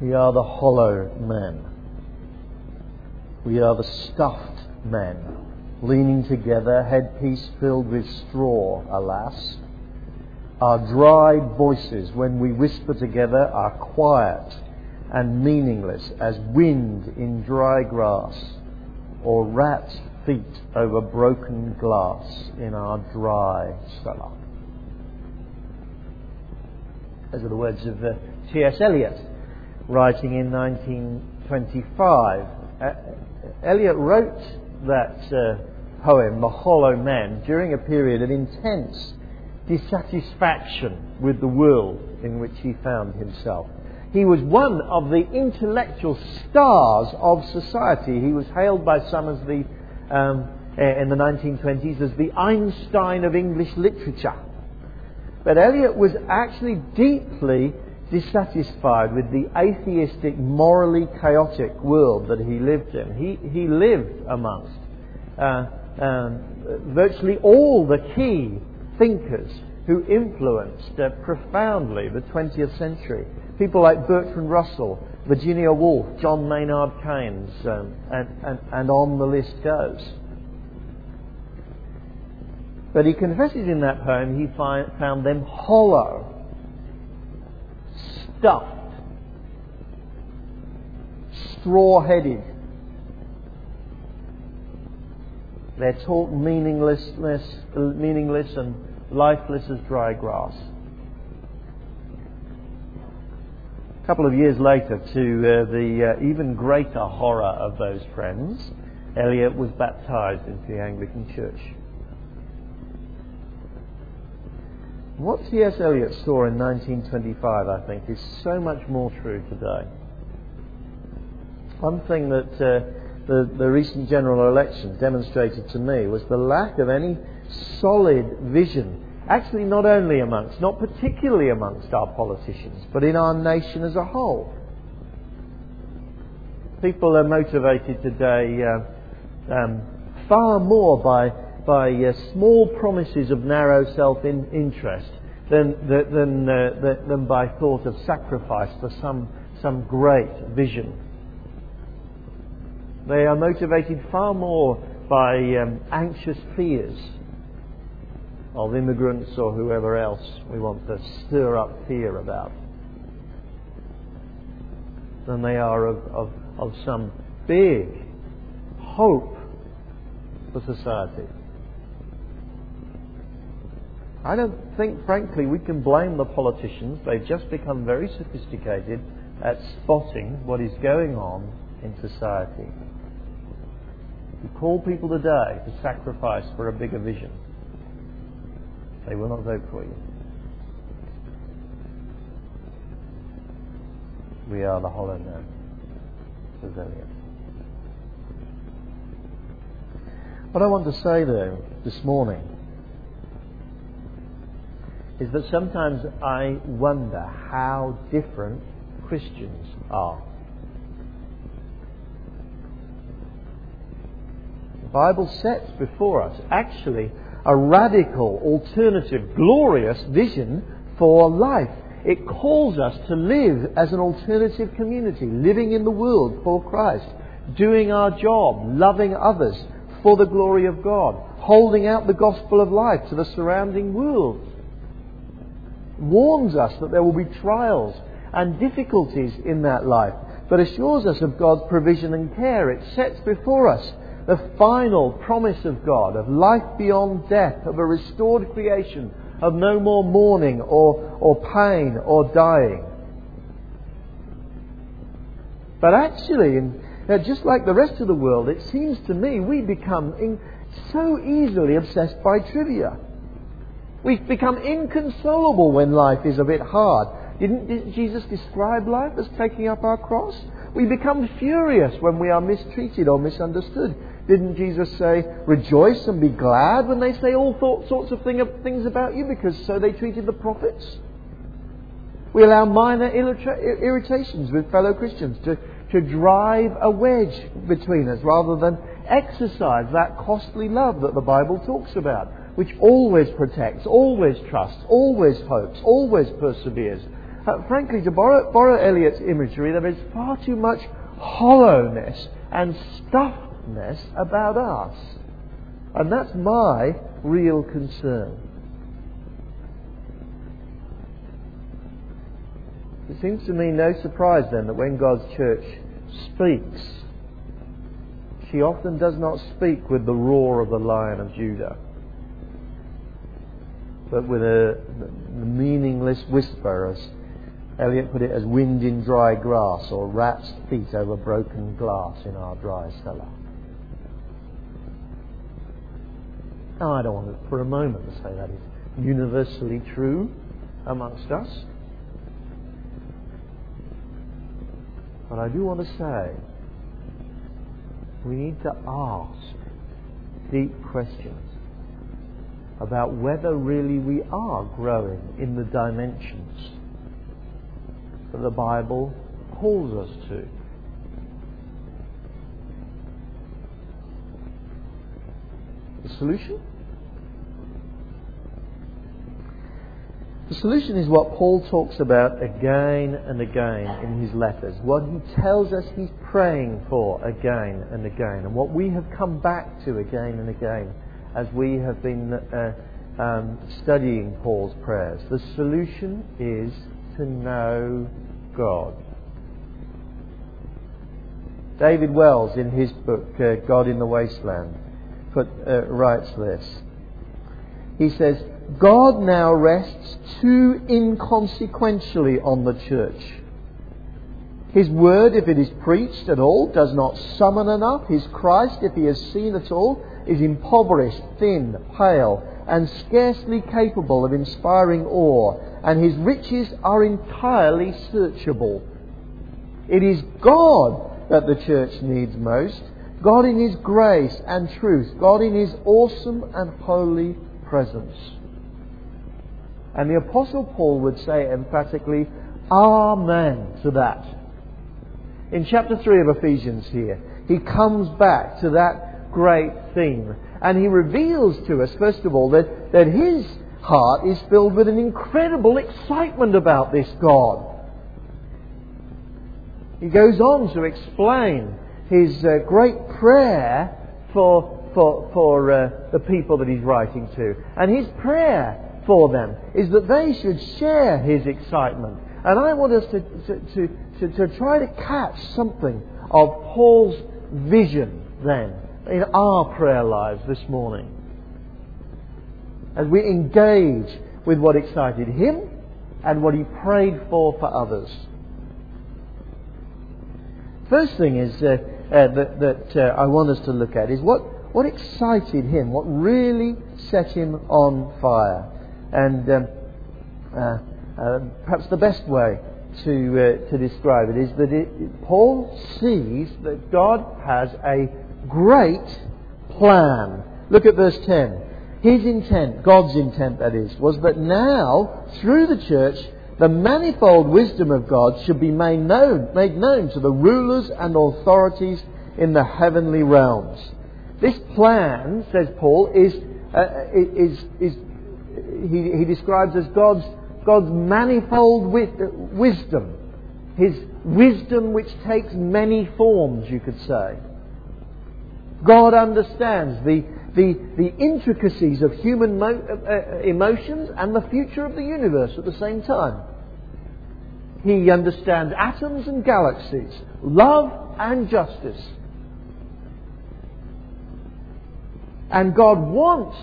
We are the hollow men. We are the stuffed men, leaning together, headpiece filled with straw, alas. Our dry voices, when we whisper together, are quiet and meaningless as wind in dry grass or rats' feet over broken glass in our dry cellar. Those are the words of uh, T.S. Eliot, writing in 1925. Uh, Eliot wrote that uh, poem, The Hollow Men, during a period of intense dissatisfaction with the world in which he found himself. He was one of the intellectual stars of society. He was hailed by some as the, um, in the 1920s as the Einstein of English literature. But Eliot was actually deeply dissatisfied with the atheistic, morally chaotic world that he lived in. He, he lived amongst uh, um, virtually all the key thinkers who influenced uh, profoundly the 20th century. People like Bertrand Russell, Virginia Woolf, John Maynard Keynes, um, and, and, and on the list goes. But he confesses in that poem he find, found them hollow, stuffed, straw headed. They're talk meaninglessness, meaningless and lifeless as dry grass. A couple of years later, to uh, the uh, even greater horror of those friends, Eliot was baptized into the Anglican Church. What T.S. Eliot saw in 1925, I think, is so much more true today. One thing that uh, the, the recent general election demonstrated to me was the lack of any solid vision actually not only amongst, not particularly amongst our politicians, but in our nation as a whole. People are motivated today uh, um, far more by, by uh, small promises of narrow self interest than, than, uh, than by thought of sacrifice for some, some great vision. They are motivated far more by um, anxious fears of immigrants or whoever else we want to stir up fear about than they are of, of, of some big hope for society. I don't think, frankly, we can blame the politicians. They've just become very sophisticated at spotting what is going on in society. You call people today to sacrifice for a bigger vision. They will not vote for you. We are the hollow men, says Eliot. What I want to say, though, this morning is that sometimes I wonder how different Christians are. The Bible sets before us actually a radical, alternative, glorious vision for life. It calls us to live as an alternative community, living in the world for Christ, doing our job, loving others for the glory of God, holding out the gospel of life to the surrounding world. Warns us that there will be trials and difficulties in that life, but assures us of God's provision and care. It sets before us the final promise of God, of life beyond death, of a restored creation, of no more mourning or, or pain or dying. But actually, in, just like the rest of the world, it seems to me we become in, so easily obsessed by trivia. We become inconsolable when life is a bit hard. Didn't, didn't Jesus describe life as taking up our cross? We become furious when we are mistreated or misunderstood. Didn't Jesus say, rejoice and be glad when they say all sorts of things about you because so they treated the prophets? We allow minor irritations with fellow Christians to, to drive a wedge between us rather than exercise that costly love that the Bible talks about, which always protects, always trusts, always hopes, always perseveres, Uh, frankly, to borrow, borrow Eliot's imagery, there is far too much hollowness and stuffedness about us. And that's my real concern. It seems to me no surprise then that when God's church speaks, she often does not speak with the roar of the lion of Judah, but with a, meaningless whisper, as Eliot put it, as wind in dry grass or rat's feet over broken glass in our dry cellar. Now, I don't want for a moment to say that is universally true amongst us. But I do want to say we need to ask deep questions about whether really we are growing in the dimensions that the Bible calls us to. The solution? The solution is what Paul talks about again and again in his letters, what he tells us he's praying for again and again, and what we have come back to again and again as we have been uh, um, studying Paul's prayers. The solution is to know God. David Wells, in his book uh, God in the Wasteland, put, uh, writes this. He says, God now rests too inconsequentially on the church. His word, if it is preached at all, does not summon enough. His Christ, if he is seen at all, is impoverished, thin, pale, and scarcely capable of inspiring awe, and his riches are entirely searchable. It is God that the church needs most, God in his grace and truth, God in his awesome and holy presence. And the Apostle Paul would say emphatically, Amen to that. In chapter 3 of Ephesians here, he comes back to that great theme. And he reveals to us, first of all, that, that his heart is filled with an incredible excitement about this God. He goes on to explain his uh, great prayer for, for, for uh, the people that he's writing to. And his prayer for them is that they should share his excitement. And I want us to, to, to, to, try to catch something of Paul's vision then in our prayer lives this morning. As we engage with what excited him and what he prayed for for others. First thing is uh, uh, that, that uh, I want us to look at is what, what excited him, what really set him on fire. And um, uh, uh, perhaps the best way to, uh, to describe it is that it, Paul sees that God has a great plan. Look at verse 10. His intent, God's intent that is, was that now, through the church, the manifold wisdom of God should be made known, made known to the rulers and authorities in the heavenly realms. This plan, says Paul, is, uh, is, is he, he describes as God's, God's manifold wisdom. His wisdom which takes many forms, you could say. God understands the, the, the intricacies of human mo- uh, uh, emotions and the future of the universe at the same time. He understands atoms and galaxies, love and justice. And God wants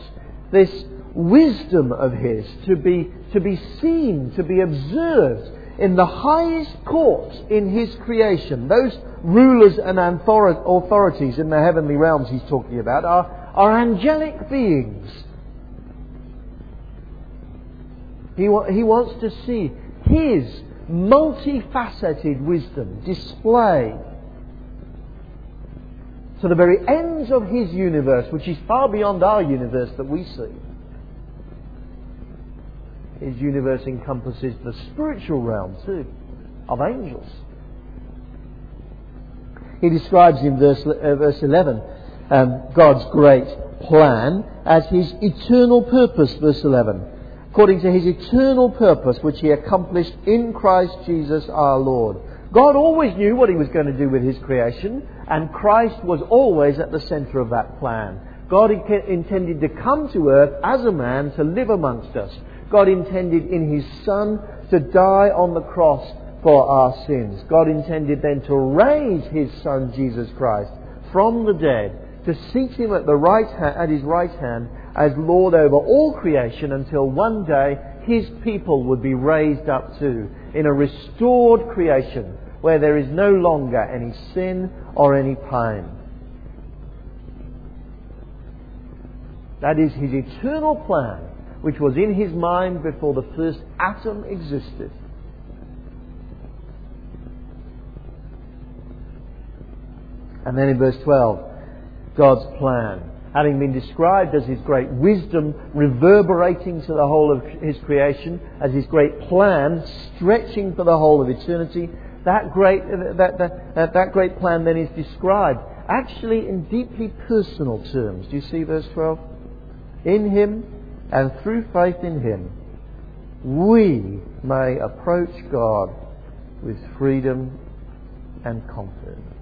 this wisdom of his to be, to be seen, to be observed in the highest courts in his creation. Those rulers and authorities in the heavenly realms he's talking about are, are angelic beings. He, he wants to see his multifaceted wisdom displayed to the very ends of his universe, which is far beyond our universe that we see his universe encompasses the spiritual realm too, of angels. He describes in verse, uh, verse 11 um, God's great plan as his eternal purpose, verse 11. according to his eternal purpose which he accomplished in Christ Jesus our Lord. God always knew what he was going to do with his creation, and Christ was always at the center of that plan. God intended to come to earth as a man to live amongst us. God intended in his Son to die on the cross for our sins. God intended then to raise his Son Jesus Christ from the dead, to seat him at, the right at his right hand as Lord over all creation until one day his people would be raised up too in a restored creation where there is no longer any sin or any pain. That is his eternal plan, which was in his mind before the first atom existed. And then in verse 12, God's plan. Having been described as his great wisdom reverberating to the whole of his creation, as his great plan stretching for the whole of eternity, that great, uh, that, that, that, that great plan then is described actually in deeply personal terms. Do you see verse 12? In him and through faith in him, we may approach God with freedom and confidence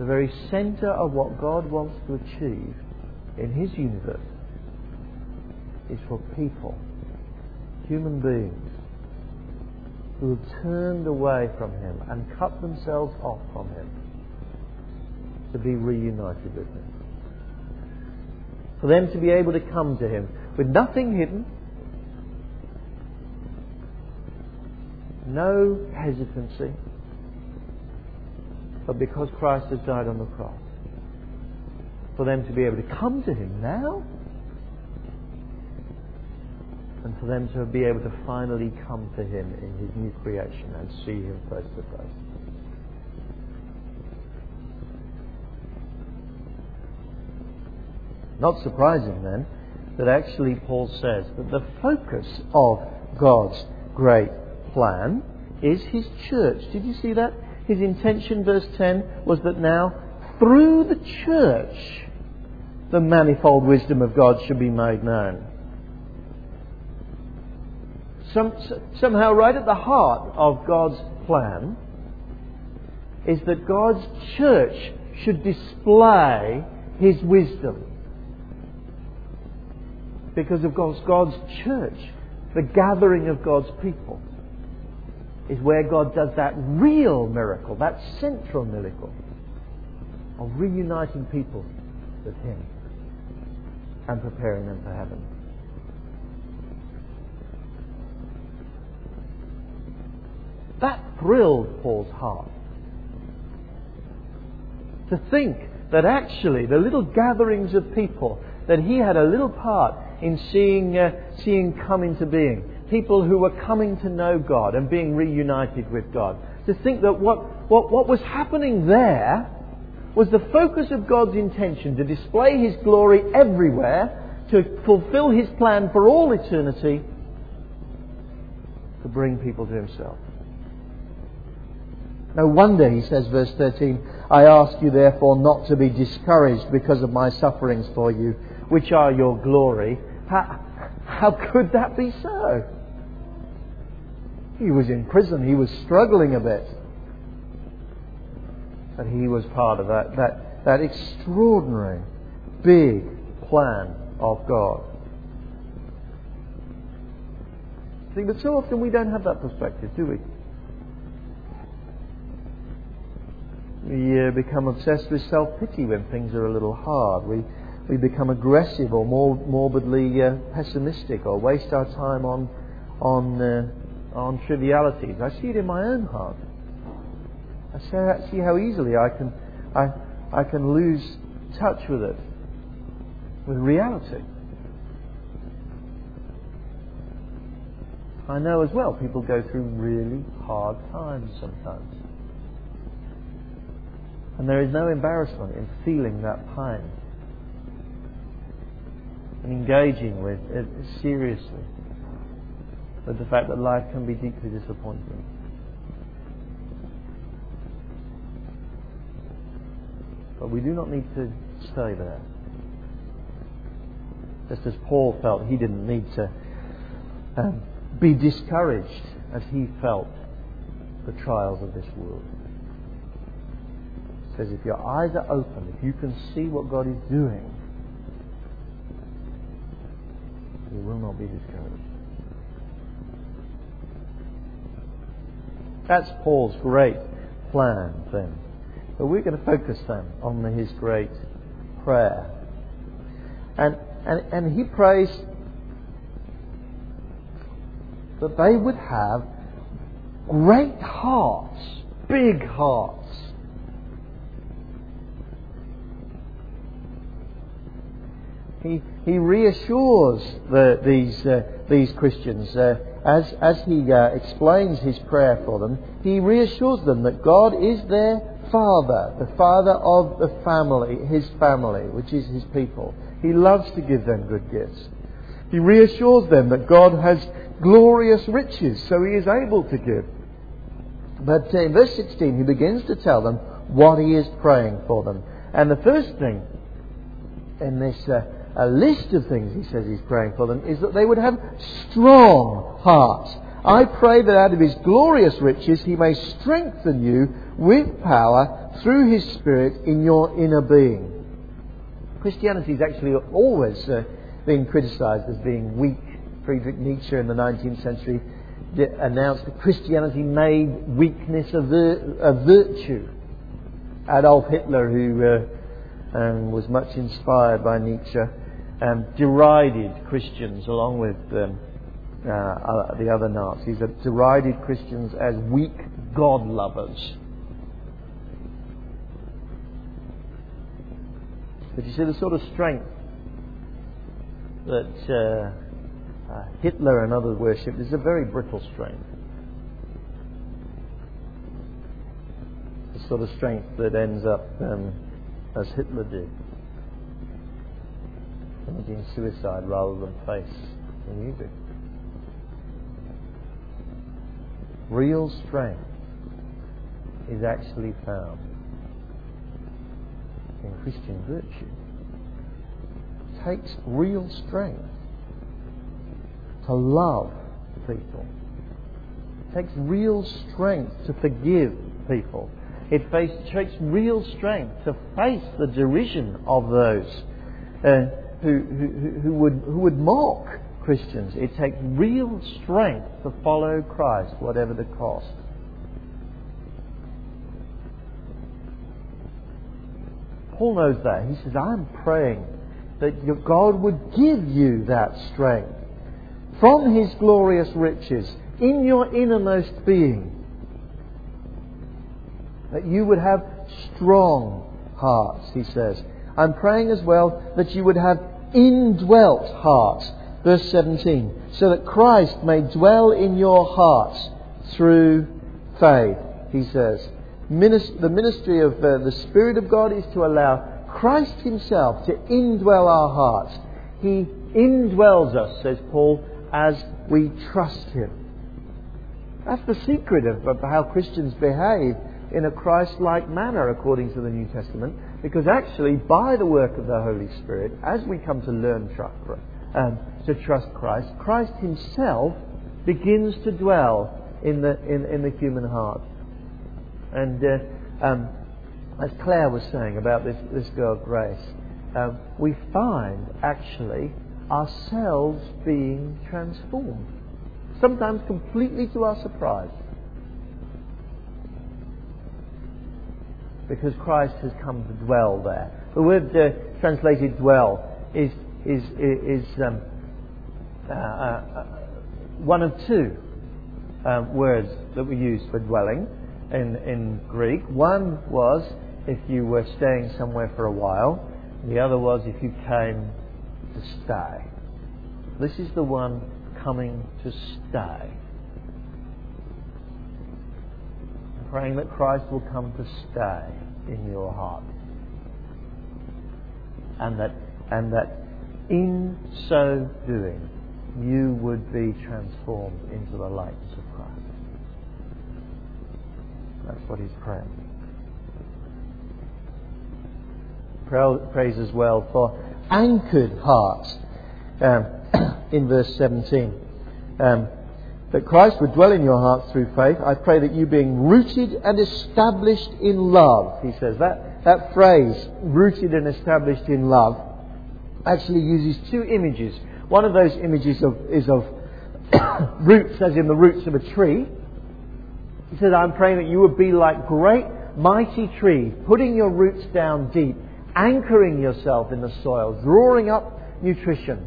the very center of what God wants to achieve in His universe is for people, human beings, who have turned away from Him and cut themselves off from Him to be reunited with Him. For them to be able to come to Him with nothing hidden, no hesitancy, but because Christ has died on the cross. For them to be able to come to Him now, and for them to be able to finally come to Him in His new creation and see Him face to face. Not surprising then that actually Paul says that the focus of God's great plan is His church. Did you see that? His intention, verse 10, was that now, through the church, the manifold wisdom of God should be made known. Some, somehow, right at the heart of God's plan is that God's church should display His wisdom. Because of God's, God's church, the gathering of God's people is where God does that real miracle, that central miracle of reuniting people with Him and preparing them for heaven. That thrilled Paul's heart. To think that actually the little gatherings of people that he had a little part in seeing, uh, seeing come into being people who were coming to know God and being reunited with God. To think that what, what, what was happening there was the focus of God's intention to display His glory everywhere, to fulfill His plan for all eternity, to bring people to Himself. No wonder, he says, verse 13, I ask you therefore not to be discouraged because of my sufferings for you, which are your glory. How, how could that be so? He was in prison. He was struggling a bit. But he was part of that, that, that extraordinary, big plan of God. See, but so often we don't have that perspective, do we? We uh, become obsessed with self pity when things are a little hard. We, we become aggressive or more morbidly uh, pessimistic or waste our time on, on uh, on trivialities. I see it in my own heart. I see how easily I can, I, I can lose touch with it, with reality. I know as well people go through really hard times sometimes. And there is no embarrassment in feeling that pain and engaging with it seriously with the fact that life can be deeply disappointing. But we do not need to stay there. just as Paul felt he didn't need to um, be discouraged as he felt the trials of this world. He says, if your eyes are open, if you can see what God is doing, not be. That's Paul's great plan then. But we're going to focus then on his great prayer. And, and, and he prays that they would have great hearts, big hearts. He, he reassures the, these, uh, these Christians uh, as, as he uh, explains his prayer for them. He reassures them that God is their Father, the Father of the family, his family, which is his people. He loves to give them good gifts. He reassures them that God has glorious riches, so he is able to give. But in verse 16, he begins to tell them what he is praying for them. And the first thing in this uh, a list of things he says he's praying for them is that they would have strong hearts. I pray that out of his glorious riches he may strengthen you with power through his Spirit in your inner being. Christianity has actually always uh, been criticized as being weak. Friedrich Nietzsche in the 19th century announced that Christianity made weakness a, vir- a virtue. Adolf Hitler, who uh, um, was much inspired by Nietzsche, um, derided Christians along with um, uh, uh, the other Nazis, that derided Christians as weak God lovers. But you see the sort of strength that uh, uh, Hitler and others worshipped is a very brittle strength. The sort of strength that ends up um, as Hitler did, committing suicide rather than face the music. Real strength is actually found in Christian virtue It takes real strength to love people. It takes real strength to forgive people. It takes real strength to face the derision of those uh, who, who, who, would, who would mock Christians. It takes real strength to follow Christ, whatever the cost. Paul knows that. He says, I'm praying that God would give you that strength from His glorious riches in your innermost being. That you would have strong hearts, he says. I'm praying as well that you would have indwelt hearts. Verse 17. So that Christ may dwell in your hearts through faith, he says. the ministry of uh, the Spirit of God is to allow Christ Himself to indwell our hearts. He indwells us, says Paul, as we trust Him. That's the secret of, of how Christians behave in a Christ like manner according to the New Testament, because actually, by the work of the Holy Spirit, as we come to learn um, to trust Christ, Christ Himself begins to dwell in the, in, in the human heart. And uh, um, as Claire was saying about this, this girl Grace, um, we find actually ourselves being transformed. Sometimes completely to our surprise. Because Christ has come to dwell there. The word uh, translated dwell is, is, is um, uh, uh, one of two um, words that we use for dwelling in, in Greek. One was if you were staying somewhere for a while. The other was if you came to stay. This is the one coming to stay. Praying that Christ will come to stay in your heart. And that, and that in so doing, you would be transformed into the likeness of Christ. That's what he's praying. prays as well for anchored hearts. um, in verse 17. Um, that Christ would dwell in your hearts through faith. I pray that you, being rooted and established in love, he says, that, that phrase, rooted and established in love, actually uses two images. One of those images of, is of roots, as in the roots of a tree. He says, I'm praying that you would be like great, mighty trees, putting your roots down deep, anchoring yourself in the soil, drawing up nutrition,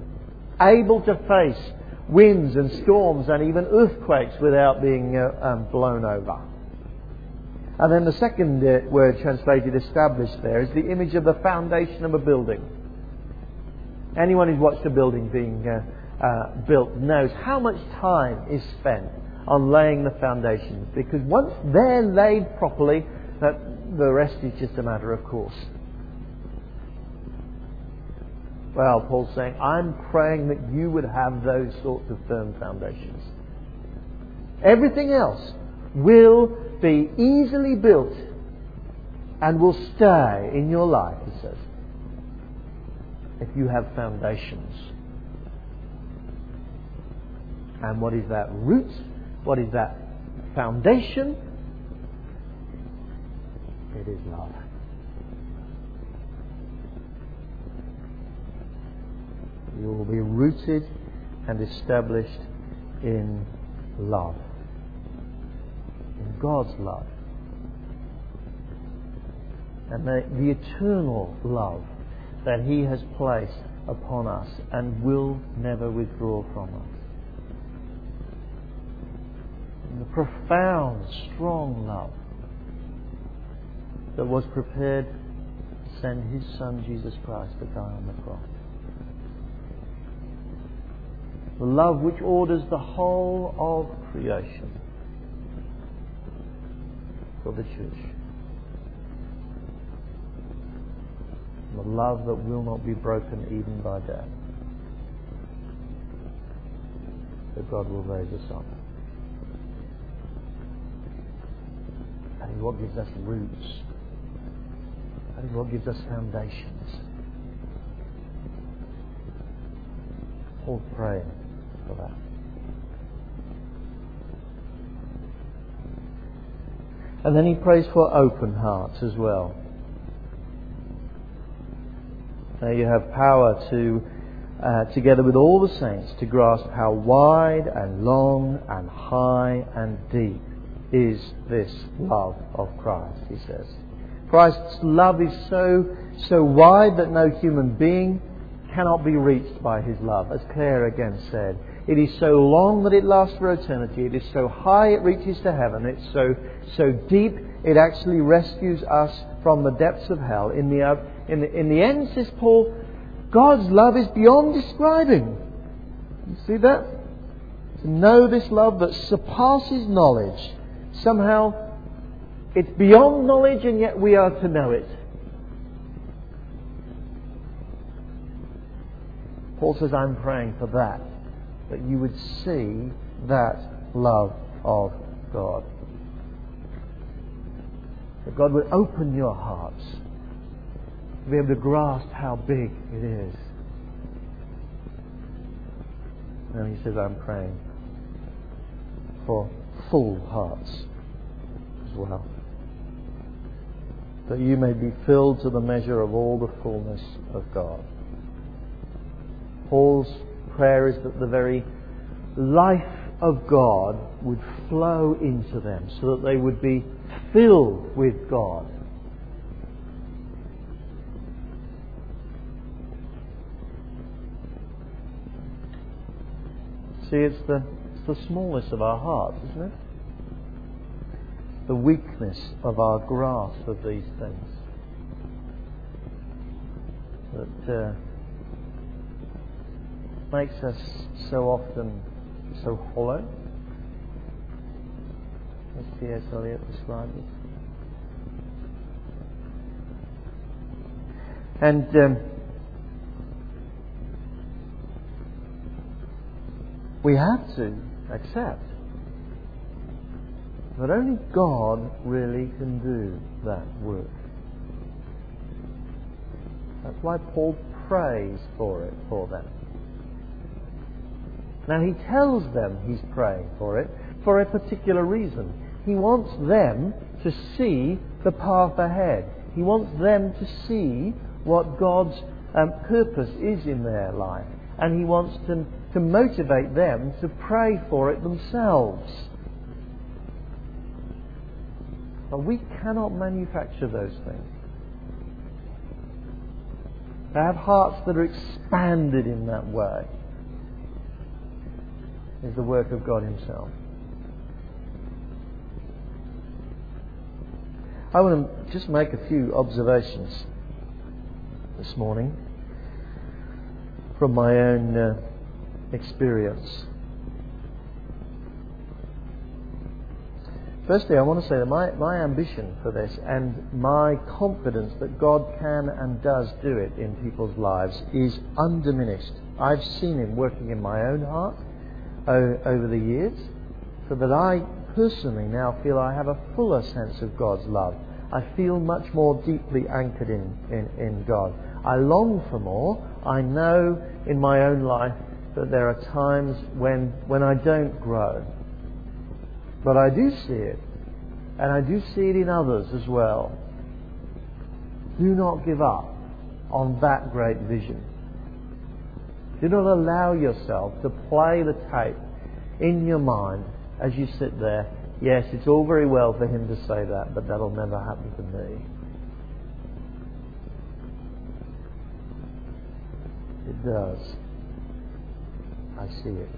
able to face winds and storms and even earthquakes without being uh, um, blown over. And then the second uh, word translated established there is the image of the foundation of a building. Anyone who's watched a building being uh, uh, built knows how much time is spent on laying the foundations because once they're laid properly, that the rest is just a matter of course. Well, Paul's saying, I'm praying that you would have those sorts of firm foundations. Everything else will be easily built and will stay in your life, he says, if you have foundations. And what is that root? What is that foundation? It is love. You will be rooted and established in love. In God's love. And the, the eternal love that He has placed upon us and will never withdraw from us. And the profound, strong love that was prepared to send His Son Jesus Christ to die on the cross. The love which orders the whole of creation for the church. The love that will not be broken even by death. That God will raise us up. That is what gives us roots. That is what gives us foundations. Paul praying And then he prays for open hearts as well. Now you have power to, uh, together with all the saints, to grasp how wide and long and high and deep is this love of Christ, he says. Christ's love is so, so wide that no human being cannot be reached by his love, as Claire again said. It is so long that it lasts for eternity. It is so high it reaches to heaven. It's so, so deep it actually rescues us from the depths of hell. In the, uh, in the, in the end, says Paul, God's love is beyond describing. You see that? To know this love that surpasses knowledge. Somehow, it's beyond knowledge and yet we are to know it. Paul says, I'm praying for that that you would see that love of God. That God would open your hearts to be able to grasp how big it is. And he says, I'm praying for full hearts as well. That you may be filled to the measure of all the fullness of God. Paul's prayer is that the very life of God would flow into them so that they would be filled with God. See, it's the, it's the smallness of our hearts, isn't it? The weakness of our grasp of these things. That uh, makes us so often so hollow, as C.S. Eliot described it. And um, we have to accept that only God really can do that work. That's why Paul prays for it for them Now he tells them he's praying for it for a particular reason. He wants them to see the path ahead. He wants them to see what God's um, purpose is in their life. And he wants to, to motivate them to pray for it themselves. But we cannot manufacture those things. To have hearts that are expanded in that way is the work of God Himself. I want to just make a few observations this morning from my own uh, experience. Firstly, I want to say that my, my ambition for this and my confidence that God can and does do it in people's lives is undiminished. I've seen Him working in my own heart over the years, so that I personally now feel I have a fuller sense of God's love. I feel much more deeply anchored in, in, in God. I long for more. I know in my own life that there are times when, when I don't grow. But I do see it. And I do see it in others as well. Do not give up on that great vision. Do not allow yourself to play the tape in your mind as you sit there. Yes, it's all very well for him to say that, but that'll never happen to me. It does. I see it.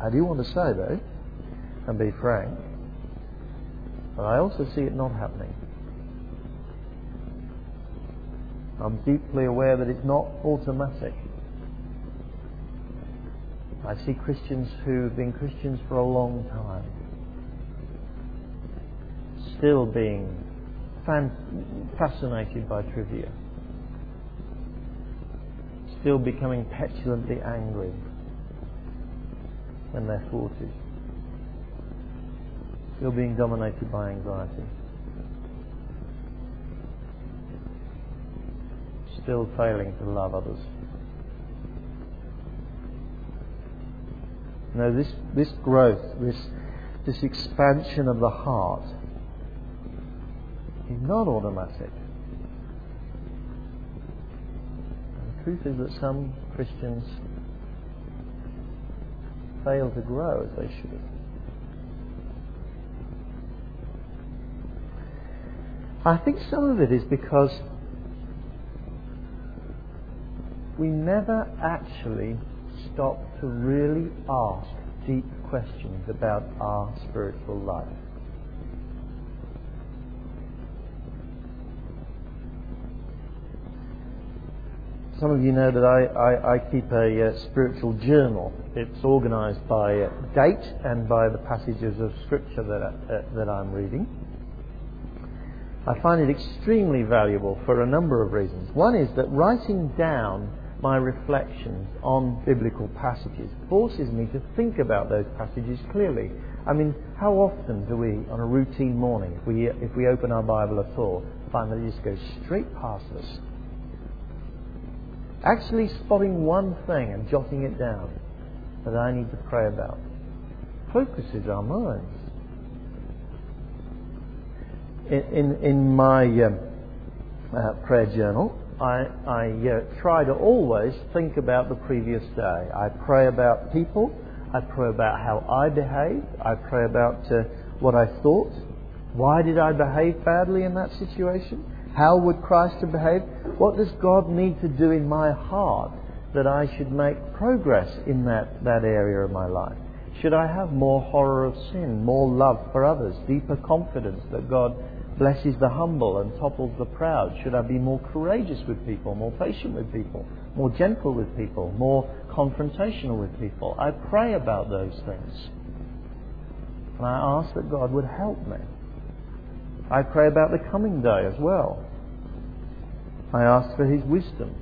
I do want to say, though, and be frank, but I also see it not happening. I'm deeply aware that it's not automatic. I see Christians who've been Christians for a long time still being fan- fascinated by trivia, still becoming petulantly angry in their 40s, still being dominated by anxiety. Still failing to love others. No, this, this growth, this, this expansion of the heart is not automatic. And the truth is that some Christians fail to grow as they should. I think some of it is because we never actually stop to really ask deep questions about our spiritual life. Some of you know that I, I, I keep a uh, spiritual journal. It's organised by uh, date and by the passages of Scripture that, uh, that I'm reading. I find it extremely valuable for a number of reasons. One is that writing down my reflections on biblical passages forces me to think about those passages clearly. I mean, how often do we, on a routine morning, if we, if we open our Bible at all, find that it just goes straight past us? Actually spotting one thing and jotting it down that I need to pray about focuses our minds. In, in, in my um, uh, prayer journal, I, I uh, try to always think about the previous day. I pray about people. I pray about how I behaved. I pray about uh, what I thought. Why did I behave badly in that situation? How would Christ have behaved? What does God need to do in my heart that I should make progress in that, that area of my life? Should I have more horror of sin, more love for others, deeper confidence that God blesses the humble and topples the proud? Should I be more courageous with people, more patient with people, more gentle with people, more confrontational with people? I pray about those things. And I ask that God would help me. I pray about the coming day as well. I ask for His wisdom.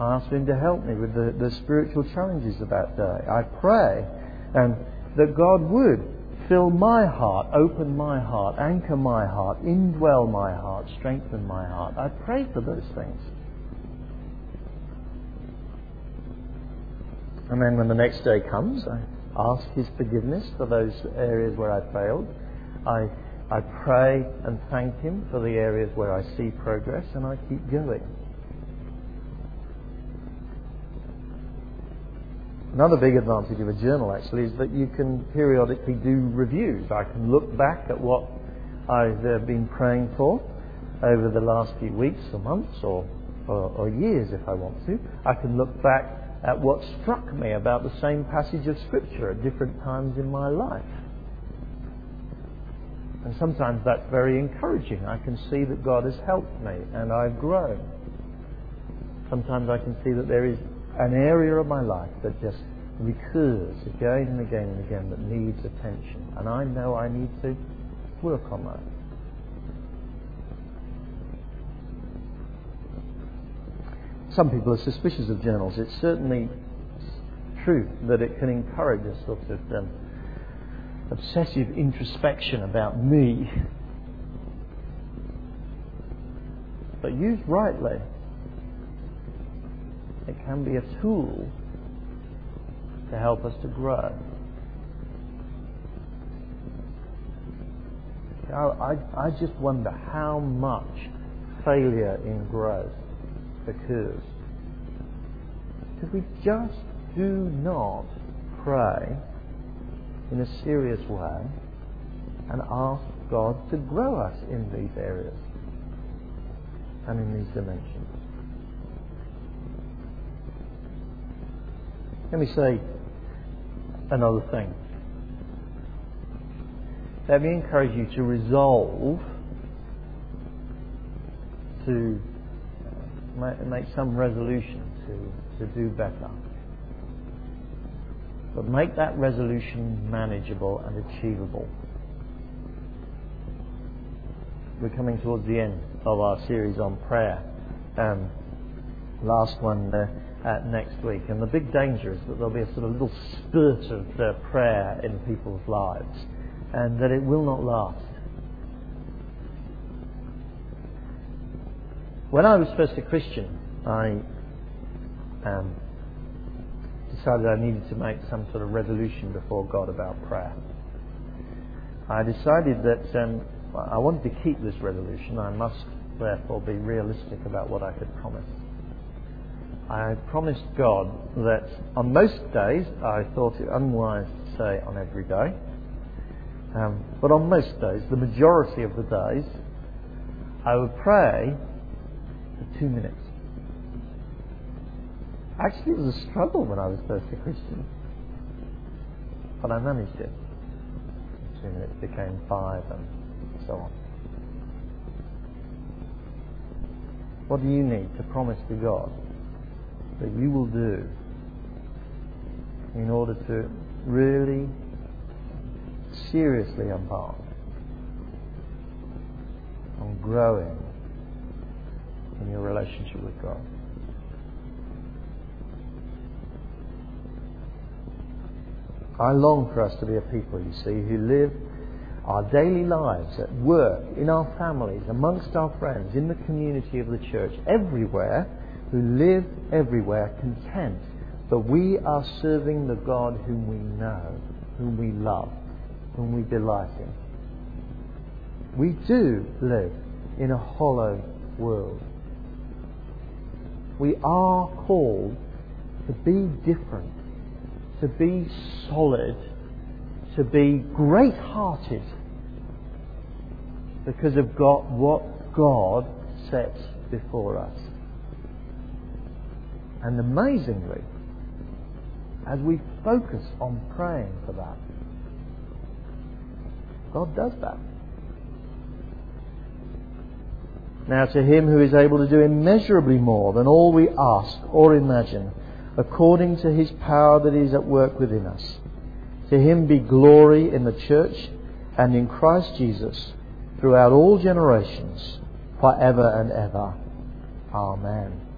I ask Him to help me with the, the spiritual challenges of that day. I pray and that God would fill my heart, open my heart, anchor my heart, indwell my heart, strengthen my heart. I pray for those things. And then when the next day comes, I ask His forgiveness for those areas where I failed. I, I pray and thank Him for the areas where I see progress, and I keep going. Another big advantage of a journal actually is that you can periodically do reviews. I can look back at what I've uh, been praying for over the last few weeks or months or, or, or years if I want to. I can look back at what struck me about the same passage of Scripture at different times in my life. And sometimes that's very encouraging. I can see that God has helped me and I've grown. Sometimes I can see that there is an area of my life that just recurs again and again and again that needs attention. And I know I need to work on that. Some people are suspicious of journals. It's certainly true that it can encourage a sort of um, obsessive introspection about me. But used rightly, it can be a tool to help us to grow. I, I just wonder how much failure in growth occurs. Because we just do not pray in a serious way and ask God to grow us in these areas and in these dimensions. Let me say another thing. Let me encourage you to resolve to make some resolution to, to do better. But make that resolution manageable and achievable. We're coming towards the end of our series on prayer. Um, last one uh, uh, next week. And the big danger is that there'll be a sort of little spurt of uh, prayer in people's lives and that it will not last. When I was first a Christian, I um, decided I needed to make some sort of resolution before God about prayer. I decided that um, I wanted to keep this resolution. I must therefore be realistic about what I could promise. I promised God that on most days I thought it unwise to say on every day, um, but on most days, the majority of the days, I would pray for two minutes. Actually, it was a struggle when I was first a Christian, but I managed it. Two minutes became five, and so on. What do you need to promise to God that you will do in order to really seriously embark on growing in your relationship with God. I long for us to be a people, you see, who live our daily lives at work, in our families, amongst our friends, in the community of the church, everywhere, who live everywhere content that we are serving the God whom we know, whom we love, whom we delight in. We do live in a hollow world. We are called to be different, to be solid, to be great hearted because of God, what God sets before us. And amazingly, as we focus on praying for that, God does that. Now, to him who is able to do immeasurably more than all we ask or imagine, according to his power that is at work within us, to him be glory in the church and in Christ Jesus throughout all generations, forever and ever. Amen.